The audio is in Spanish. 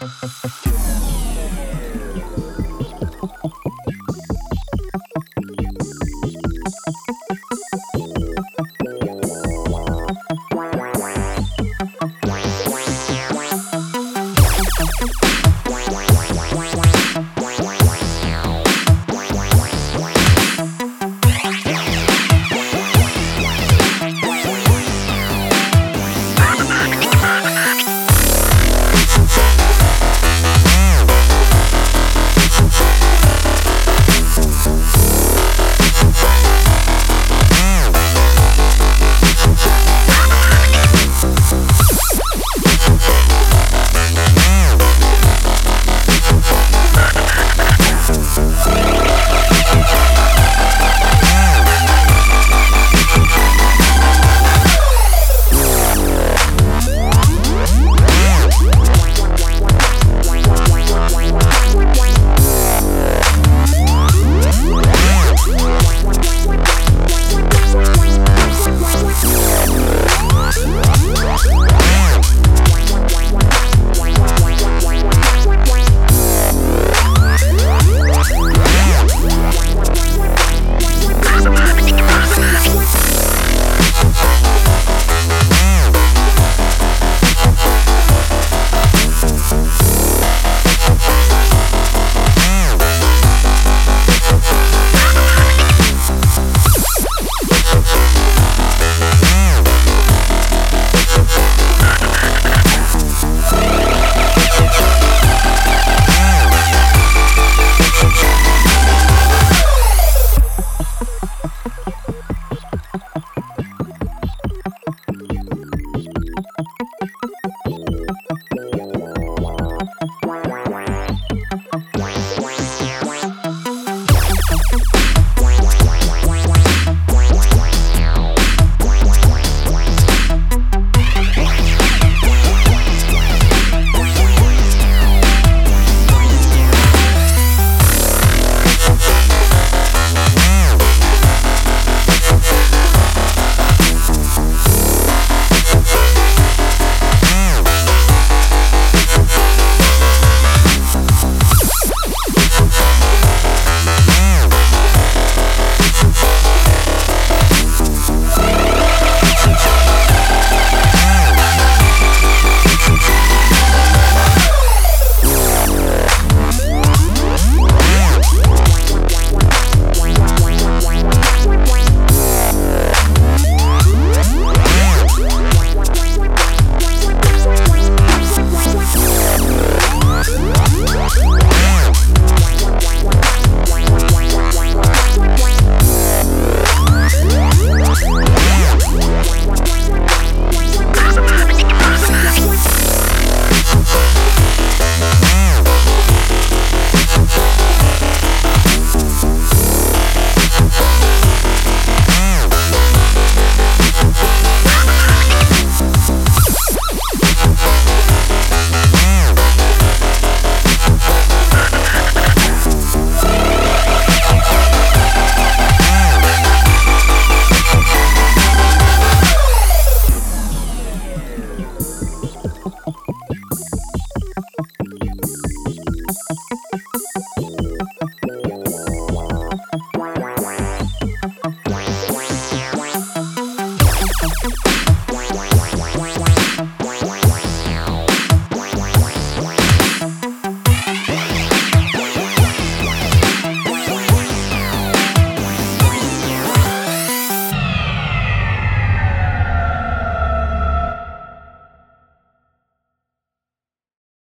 Gracias.